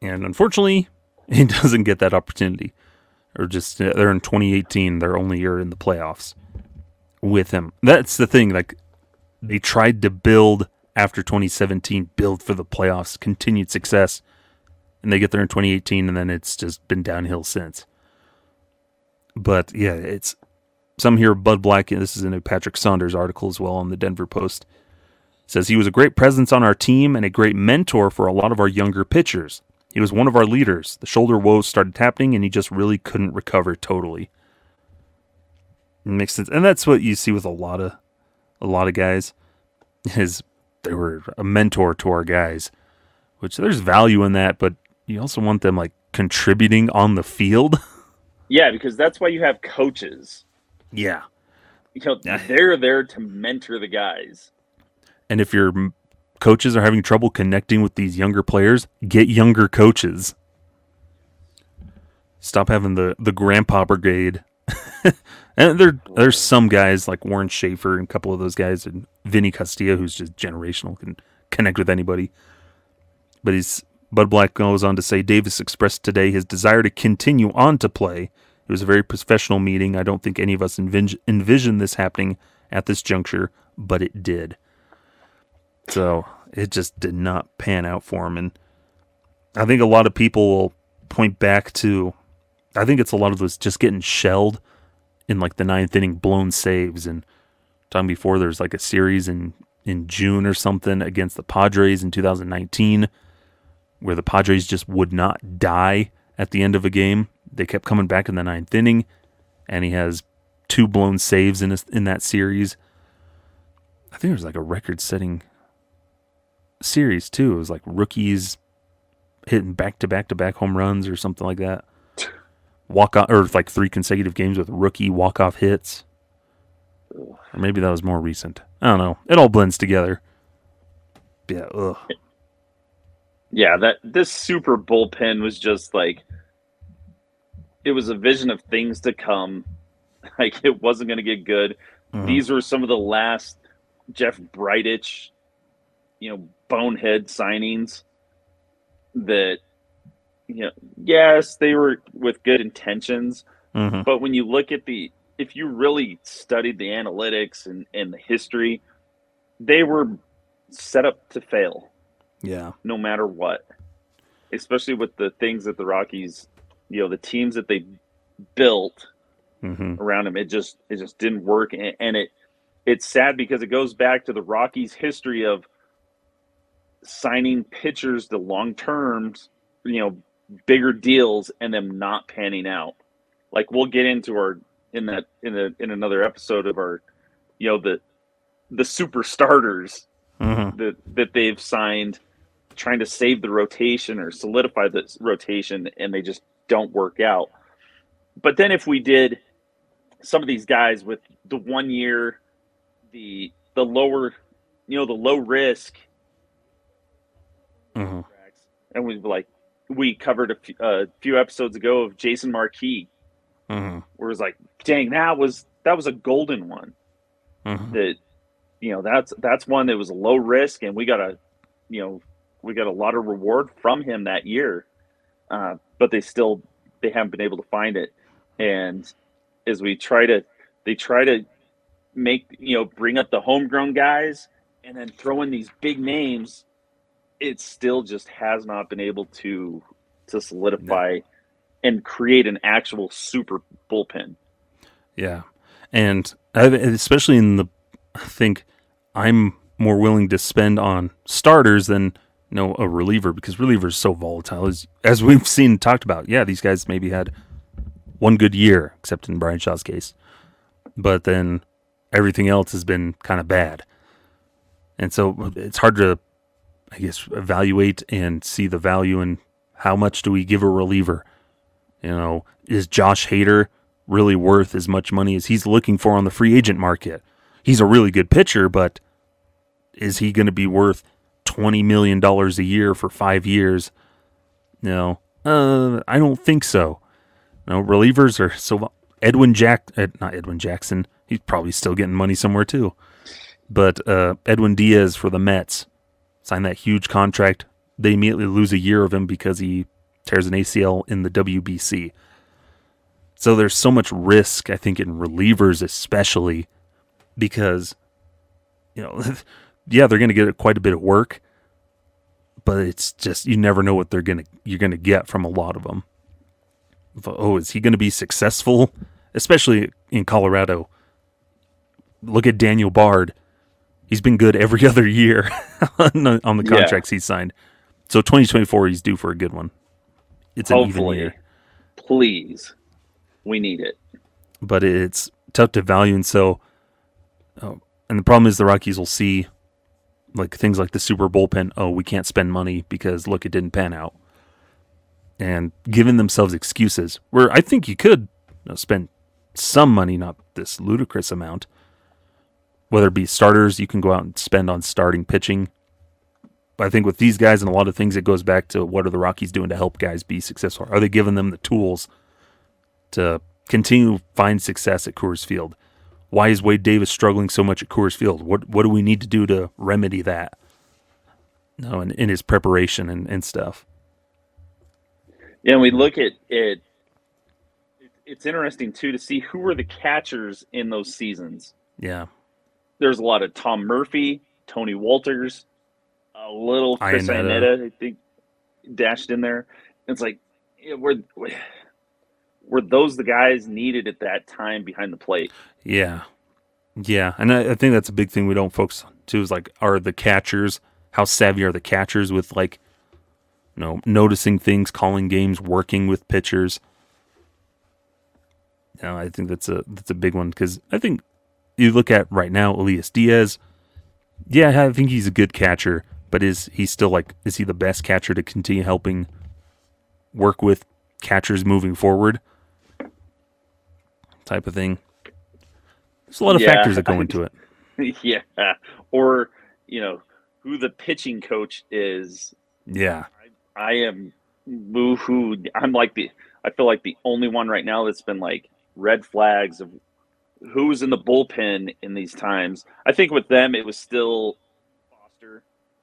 And unfortunately, he doesn't get that opportunity. Or just uh, they're in 2018, their only year in the playoffs with him. That's the thing. Like they tried to build after 2017, build for the playoffs, continued success, and they get there in 2018, and then it's just been downhill since. But yeah, it's some here. Bud Black. This is in a Patrick Saunders article as well on the Denver Post says he was a great presence on our team and a great mentor for a lot of our younger pitchers. He was one of our leaders. The shoulder woes started happening and he just really couldn't recover totally. It makes sense. And that's what you see with a lot of a lot of guys is they were a mentor to our guys, which there's value in that, but you also want them like contributing on the field. Yeah, because that's why you have coaches. yeah. You know, they're there to mentor the guys. And if your coaches are having trouble connecting with these younger players, get younger coaches. Stop having the the grandpa brigade. and there there's some guys like Warren Schaeffer and a couple of those guys and Vinny Castilla who's just generational can connect with anybody. But he's Bud Black goes on to say Davis expressed today his desire to continue on to play. It was a very professional meeting. I don't think any of us envis- envisioned this happening at this juncture, but it did. So it just did not pan out for him. And I think a lot of people will point back to, I think it's a lot of those just getting shelled in like the ninth inning blown saves. And time before there's like a series in, in June or something against the Padres in 2019 where the Padres just would not die at the end of a game. They kept coming back in the ninth inning, and he has two blown saves in his, in that series. I think it was like a record-setting series too. It was like rookies hitting back to back to back home runs or something like that. Walk off or like three consecutive games with rookie walk off hits. Or maybe that was more recent. I don't know. It all blends together. Yeah, ugh. Yeah, that this super bullpen was just like it was a vision of things to come. Like it wasn't going to get good. Mhm. These were some of the last Jeff Bridich, you know, bonehead signings that you know, yes, they were with good intentions, Mhm. but when you look at the if you really studied the analytics and, and the history, they were set up to fail Yeah. no matter what. Especially with the things that the Rockies, you know, the teams that they built hmm around him, it just it just didn't work, and, and it it's sad because it goes back to the Rockies' history of signing pitchers to long terms, you know, bigger deals, and them not panning out. Like we'll get into our in that in the in another episode of our, you know, the the super starters hmm that that they've signed trying to save the rotation or solidify the rotation and they just don't work out. But then if we did some of these guys with the one year the the lower you know the low risk hmm and we like we covered a few, a few episodes ago of Jason Marquis hmm where it was like dang that was that was a golden one. Hmm that you know that's that's one that was a low risk, and we got a you know we got a lot of reward from him that year, uh, but they still they haven't been able to find it, and as we try to they try to make you know bring up the homegrown guys and then throw in these big names it still just has not been able to to solidify no. And create an actual super bullpen yeah and especially in the i think i'm more willing to spend on starters than you know a reliever because reliever is so volatile as as we've seen talked about yeah these guys maybe had one good year except in Bryan shaw's case but then everything else has been kind of bad. And so it's hard to, I guess, evaluate and see the value in how much do we give a reliever. You know, is Josh Hader really worth as much money as he's looking for on the free agent market? He's a really good pitcher, but is he going to be worth twenty million dollars a year for five years? No, uh, I don't think so. No, relievers are so Edwin Jack, uh, not Edwin Jackson. He's probably still getting money somewhere too. But uh, Edwin Diaz for the Mets signed that huge contract. They immediately lose a year of him because he tears an ACL in the WBC. So there's so much risk, I think, in relievers, especially because, you know, yeah, they're going to get quite a bit of work, but it's just you never know what they're gonna you're gonna get from a lot of them. Oh, is he going to be successful especially in Colorado. Look at Daniel Bard. He's been good every other year on, the, on the contracts yeah. he's signed. So 2024, he's due for a good one. It's an Hopefully. even year. Please. We need it. But it's tough to value. And so, oh, and the problem is the Rockies will see like things like the super bullpen. Oh, we can't spend money because look, it didn't pan out. And giving themselves excuses where I think you could you know, spend some money, not this ludicrous amount. Whether it be starters, you can go out and spend on starting pitching. I think with these guys and a lot of things, it goes back to what are the Rockies doing to help guys be successful? Are they giving them the tools to continue find success at Coors Field? Why is Wade Davis struggling so much at Coors Field? What what do we need to do to remedy that? No, in, in his preparation and, and stuff. Yeah, and we look at it it's interesting too to see who were the catchers in those seasons. Yeah. There's a lot of Tom Murphy, Tony Wolters, a little Chris Iannetta, I think, dashed in there. It's like, yeah, were were those the guys needed at that time behind the plate? Yeah, yeah, and I, I think that's a big thing we don't focus on too. Is like, are the catchers how savvy are the catchers with like, you know, noticing things, calling games, working with pitchers? You know, I think that's a that's a big one because I think you look at right now Elias Diaz. Yeah, I think he's a good catcher, but is he still like is he the best catcher to continue helping work with catchers moving forward? Type of thing. There's a lot of yeah, factors that go into it. Yeah, or you know who the pitching coach is. Yeah, I, I am who I'm like the I feel like the only one right now that's been like red flags of who's in the bullpen in these times. I think with them it was still.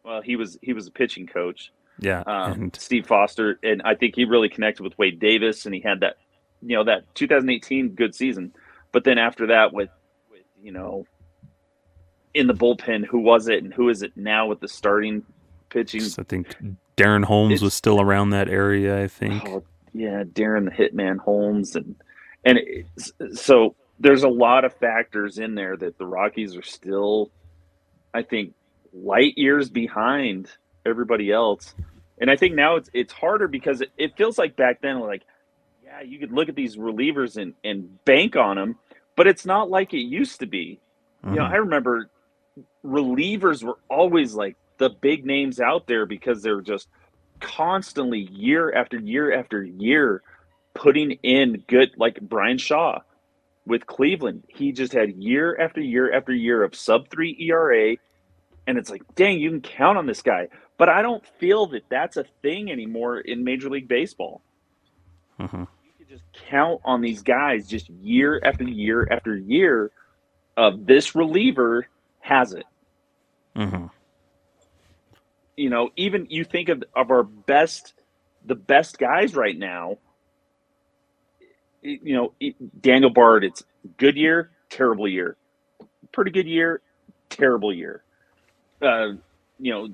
Well, he was he was a pitching coach. Yeah, um, and... Steve Foster, and I think he really connected with Wade Davis, and he had that you know that 2018 good season. But then after that, with with you know in the bullpen, who was it, and who is it now with the starting pitching? I think Darren Holmes it's, was still around that area. I think. Oh, yeah, Darren the Hitman Holmes, and and so there's a lot of factors in there that the Rockies are still, I think, light years behind everybody else. And I think now it's it's harder because it, it feels like back then, like, yeah, you could look at these relievers and, and bank on them, but it's not like it used to be. Mm-hmm. You know, mm-hmm. I remember relievers were always like the big names out there because they're just constantly year after year after year putting in good like Bryan Shaw with Cleveland. He just had year after year after year of sub 3 ERA and it's like, "Dang, you can count on this guy." But I don't feel that that's a thing anymore in Major League Baseball. Mm-hmm. You can just count on these guys just year after year after year of this reliever has it. Mm-hmm. You know, even you think of of our best, the best guys right now. You know, Daniel Bard. It's good year, terrible year, pretty good year, terrible year. Uh, you know,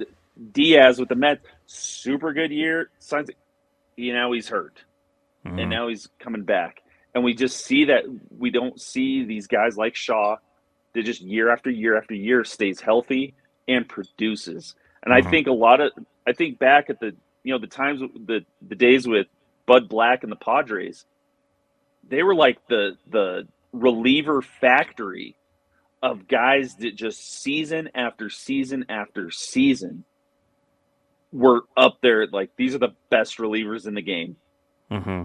Diaz with the Mets, super good year. Signs, you know, he's hurt, Mm-hmm. and now he's coming back. And we just see that we don't see these guys like Shaw that just year after year after year stays healthy and produces. And I Mhm. think a lot of I think back at the you know the times the the days with Bud Black and the Padres, they were like the the reliever factory of guys that just season after season after season were up there like these are the best relievers in the game Mm-hmm.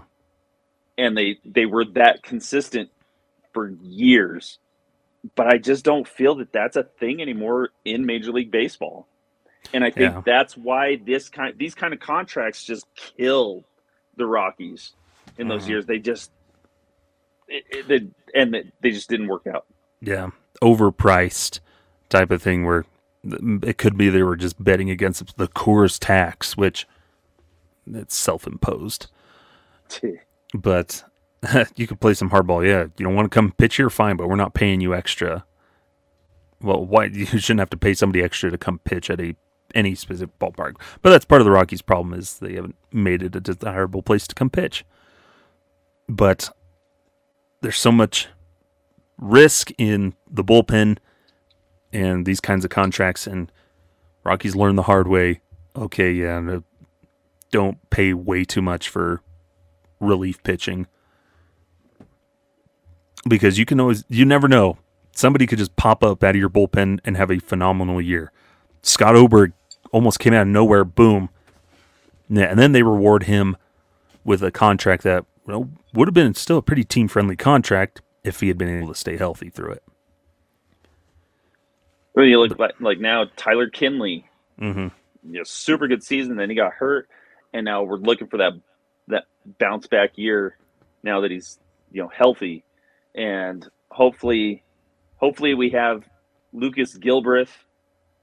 and they they were that consistent for years but i just don't feel that that's a thing anymore in major league baseball and i think Yeah. that's why this kind these kind of contracts just kill the rockies in those Mhm. years they just it, it, they- and they- they just didn't work out Yeah, overpriced type of thing where it could be they were just betting against the Coors tax, which it's self-imposed. But you could play some hardball. Yeah, you don't want to come pitch here, fine, but we're not paying you extra. Well, why you shouldn't have to pay somebody extra to come pitch at a any specific ballpark. But that's part of the Rockies' problem is they haven't made it a desirable place to come pitch. But there's so much risk in the bullpen and these kinds of contracts, and Rockies learn the hard way. Okay, yeah, don't pay way too much for relief pitching. Because you can always you never know. Somebody could just pop up out of your bullpen and have a phenomenal year. Scott oberg almost came out of nowhere boom. Yeah, and then they reward him with a contract that well, would have been still a pretty team friendly contract if he had been able to stay healthy through it Well, you look like, like now Tyler Kinley, mm-hmm. you know, super good season. Then he got hurt, and now we're looking for that that bounce back year. Now that he's you know healthy, and hopefully, hopefully we have Lucas Gilbreath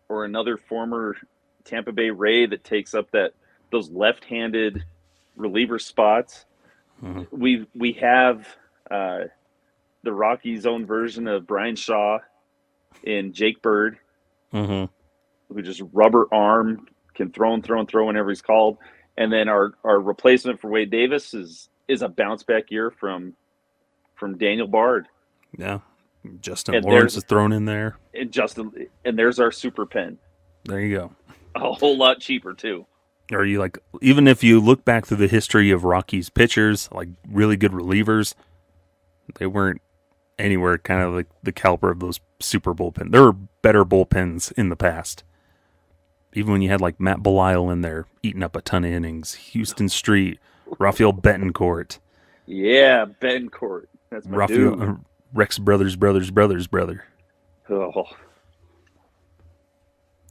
or another former Tampa Bay Ray that takes up that those left-handed reliever spots. Mhm. We we have uh, the Rockies' own version of Bryan Shaw and Jake Bird Mm-hmm. who just rubber arm can throw and throw and throw whenever he's called. And then our our replacement for Wade Davis is is a bounce back year from from Daniel Bard yeah justin And lawrence is thrown in there and Justin. And there's our super pen, there you go a whole lot cheaper too. Are you like even if you look back through the history of Rockies pitchers, like really good relievers, they weren't anywhere kind of like the caliber of those super bullpen. There were better bullpens in the past. Even when you had like Matt Belisle in there eating up a ton of innings, Houston Street, Rafael Betancourt, Yeah, Betancourt. That's my Rafael dude. uh, Rex Brothers, Brothers, Brothers, brother. Oh,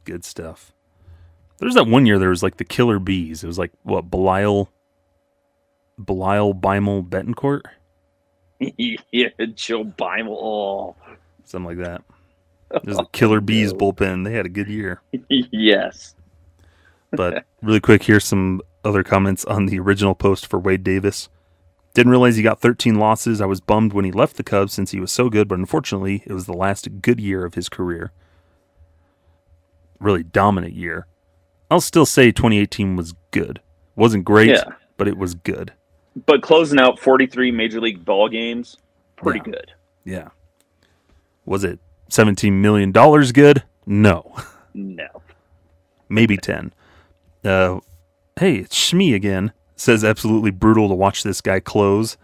Good stuff. There's that one year there was like the killer bees. It was like what Belisle, Belisle, Beimel, Betancourt. yeah, Joe Beimel. Oh, something like that. There's the Killer Bees bullpen. They had a good year. yes. But really quick, here's some other comments on the original post for Wade Davis. Didn't realize he got 13 losses. I was bummed when he left the Cubs since he was so good, but unfortunately, it was the last good year of his career. Really dominant year. I'll still say 2018 was good. Wasn't great, Yeah. but it was good. But closing out 43 major league ball games, pretty Yeah. good. Yeah. Was it 17 million dollars good? No. No. maybe 10. Uh, hey, it's Shmi again. Says absolutely brutal to watch this guy close.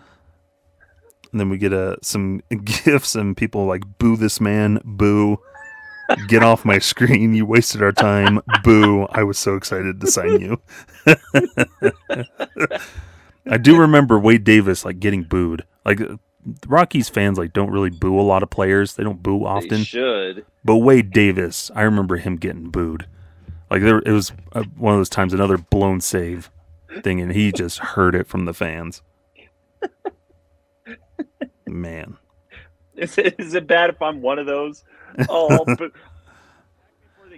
And then we get uh, some gifts and people like, boo this man, boo. Get off my screen. You wasted our time. Boo. I was so excited to sign you. I do remember Wade Davis like getting booed. Like Rockies fans like don't really boo a lot of players. They don't boo They often. should. But Wade Davis, I remember him getting booed. Like there, it was uh, one of those times another blown save thing, and he just heard it from the fans. Man, Is it, is it bad if I'm one of those? Oh, I'll boo,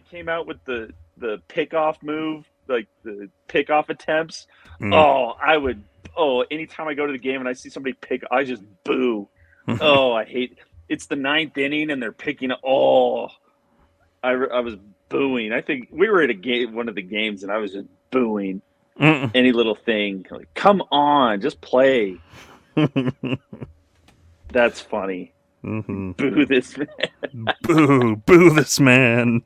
came out with the the pick off move, like the pick off attempts. Mm. Oh, I would. Oh, anytime I go to the game and I see somebody pick, I just boo. oh, I hate. It's the ninth inning and they're picking. Oh, I, I was booing. I think we were at a game, one of the games, and I was just booing Mm. any little thing. Like, come on, just play. That's funny. Mhm. Boo this man. boo, boo this man.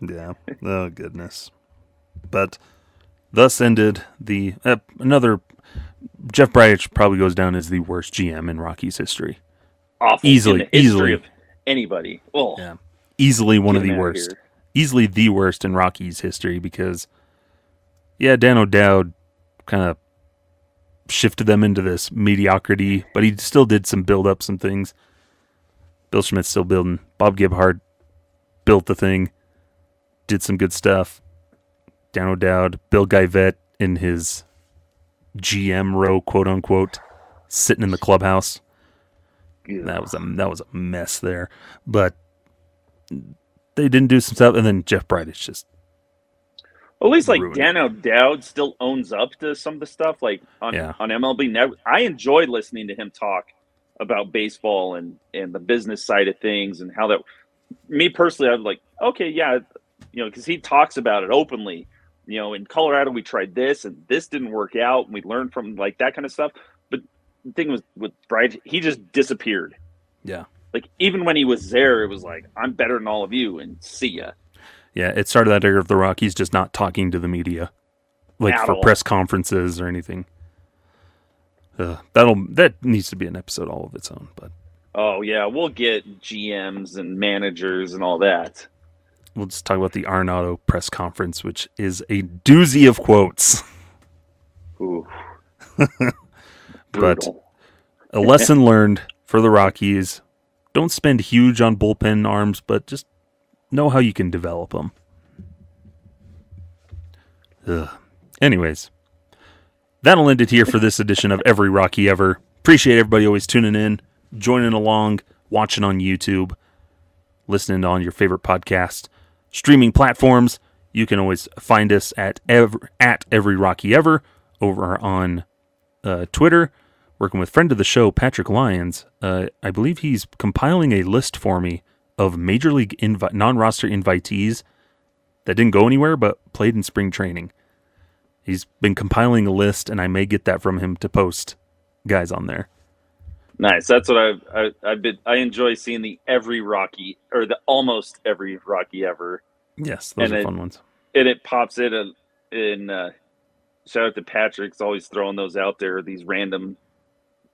Yeah. Oh goodness. But thus ended the uh, another. Jeff Bridich probably goes down as the worst GM in Rockies history. Awful. Easily, in the history easily. of anybody. Oh, Yeah. Easily one Get of the worst. Easily the worst in Rockies history because, yeah, Dan O'Dowd kind of shifted them into this mediocrity, but he still did some build up some things. Bill Schmidt's still building. Bob Gebhard built the thing, did some good stuff. Dan O'Dowd, Bill Geivett in his GM row, quote unquote, sitting in the clubhouse. That was a that was a mess there, but they didn't do some stuff, and then Jeff Bridich is just At least like. Dan O'Dowd still owns up to some of the stuff like on Yeah. on MLB Network. I enjoy listening to him talk about baseball and and the business side of things and how that. Me personally, I'm like, okay, yeah, you know, because he talks about it openly. You know, in Colorado, we tried this and this didn't work out, and we learned from like that kind of stuff. But the thing was with Bridich, he just disappeared. yeah Like even when he was there, it was like, I'm better than all of you, and see ya. yeah. It started that era of the Rockies just not talking to the media, like At for all. press conferences or anything. Uh, that'll that needs to be an episode all of its own, but Oh yeah, we'll get GMs and managers and all that. We'll just talk about the Arenado press conference, which is a doozy of quotes. Ooh. But- a lesson learned for the Rockies. Don't spend huge on bullpen arms, but just know how you can develop them. Ugh. Anyways, that'll end it here for this edition of Every Rockie Ever. Appreciate everybody always tuning in, joining along, watching on YouTube, listening on your favorite podcast streaming platforms. You can always find us at at Every Rockie Ever over on uh, Twitter, working with friend of the show Patrick Lyons. Uh, I believe he's compiling a list for me of major league invi- non-roster invitees that didn't go anywhere but played in spring training. He's been compiling a list, and I may get that from him to post guys on there. Nice. That's what I've I, I've been. I enjoy seeing the every Rocky or the almost every Rocky ever, Yes, those And are it- fun ones. and it pops in a, in. Uh, shout out to Patrick's always throwing those out there. These random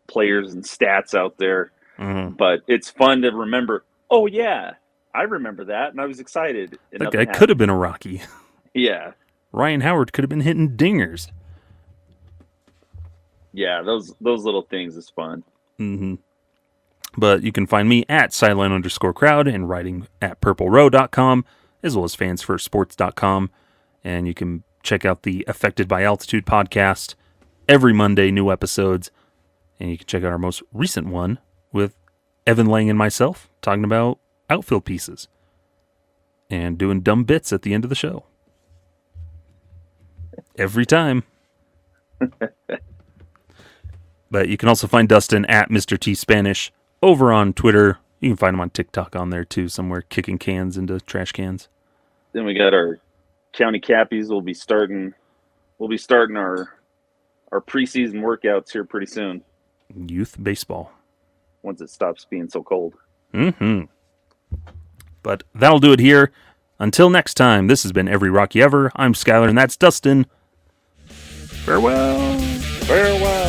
players and stats out there, Mhm. but it's fun to remember. Oh yeah, I remember that, and I was excited. That guy happened. could have been a Rocky. Yeah, Ryan Howard could have been hitting dingers. yeah. Those those little things is fun. Hmm But you can find me at sideline underscore crowd and writing at purplerow.com as well as fansfirstsports.com. And you can check out the Affected by Altitude podcast every Monday, new episodes. And you can check out our most recent one with Evan Lang and myself talking about outfield pieces and doing dumb bits at the end of the show. Every time. But you can also find Dustin at Mr. T Spanish over on Twitter. You can find him on TikTok on there too, somewhere kicking cans into trash cans. Then we got our county cappies. We'll be starting. We'll be starting our our preseason workouts here pretty soon. Youth baseball. Once it stops being so cold. hmm But that'll do it here. Until next time, this has been Every Rockie Ever. I'm Skyler, and that's Dustin. Farewell. Farewell.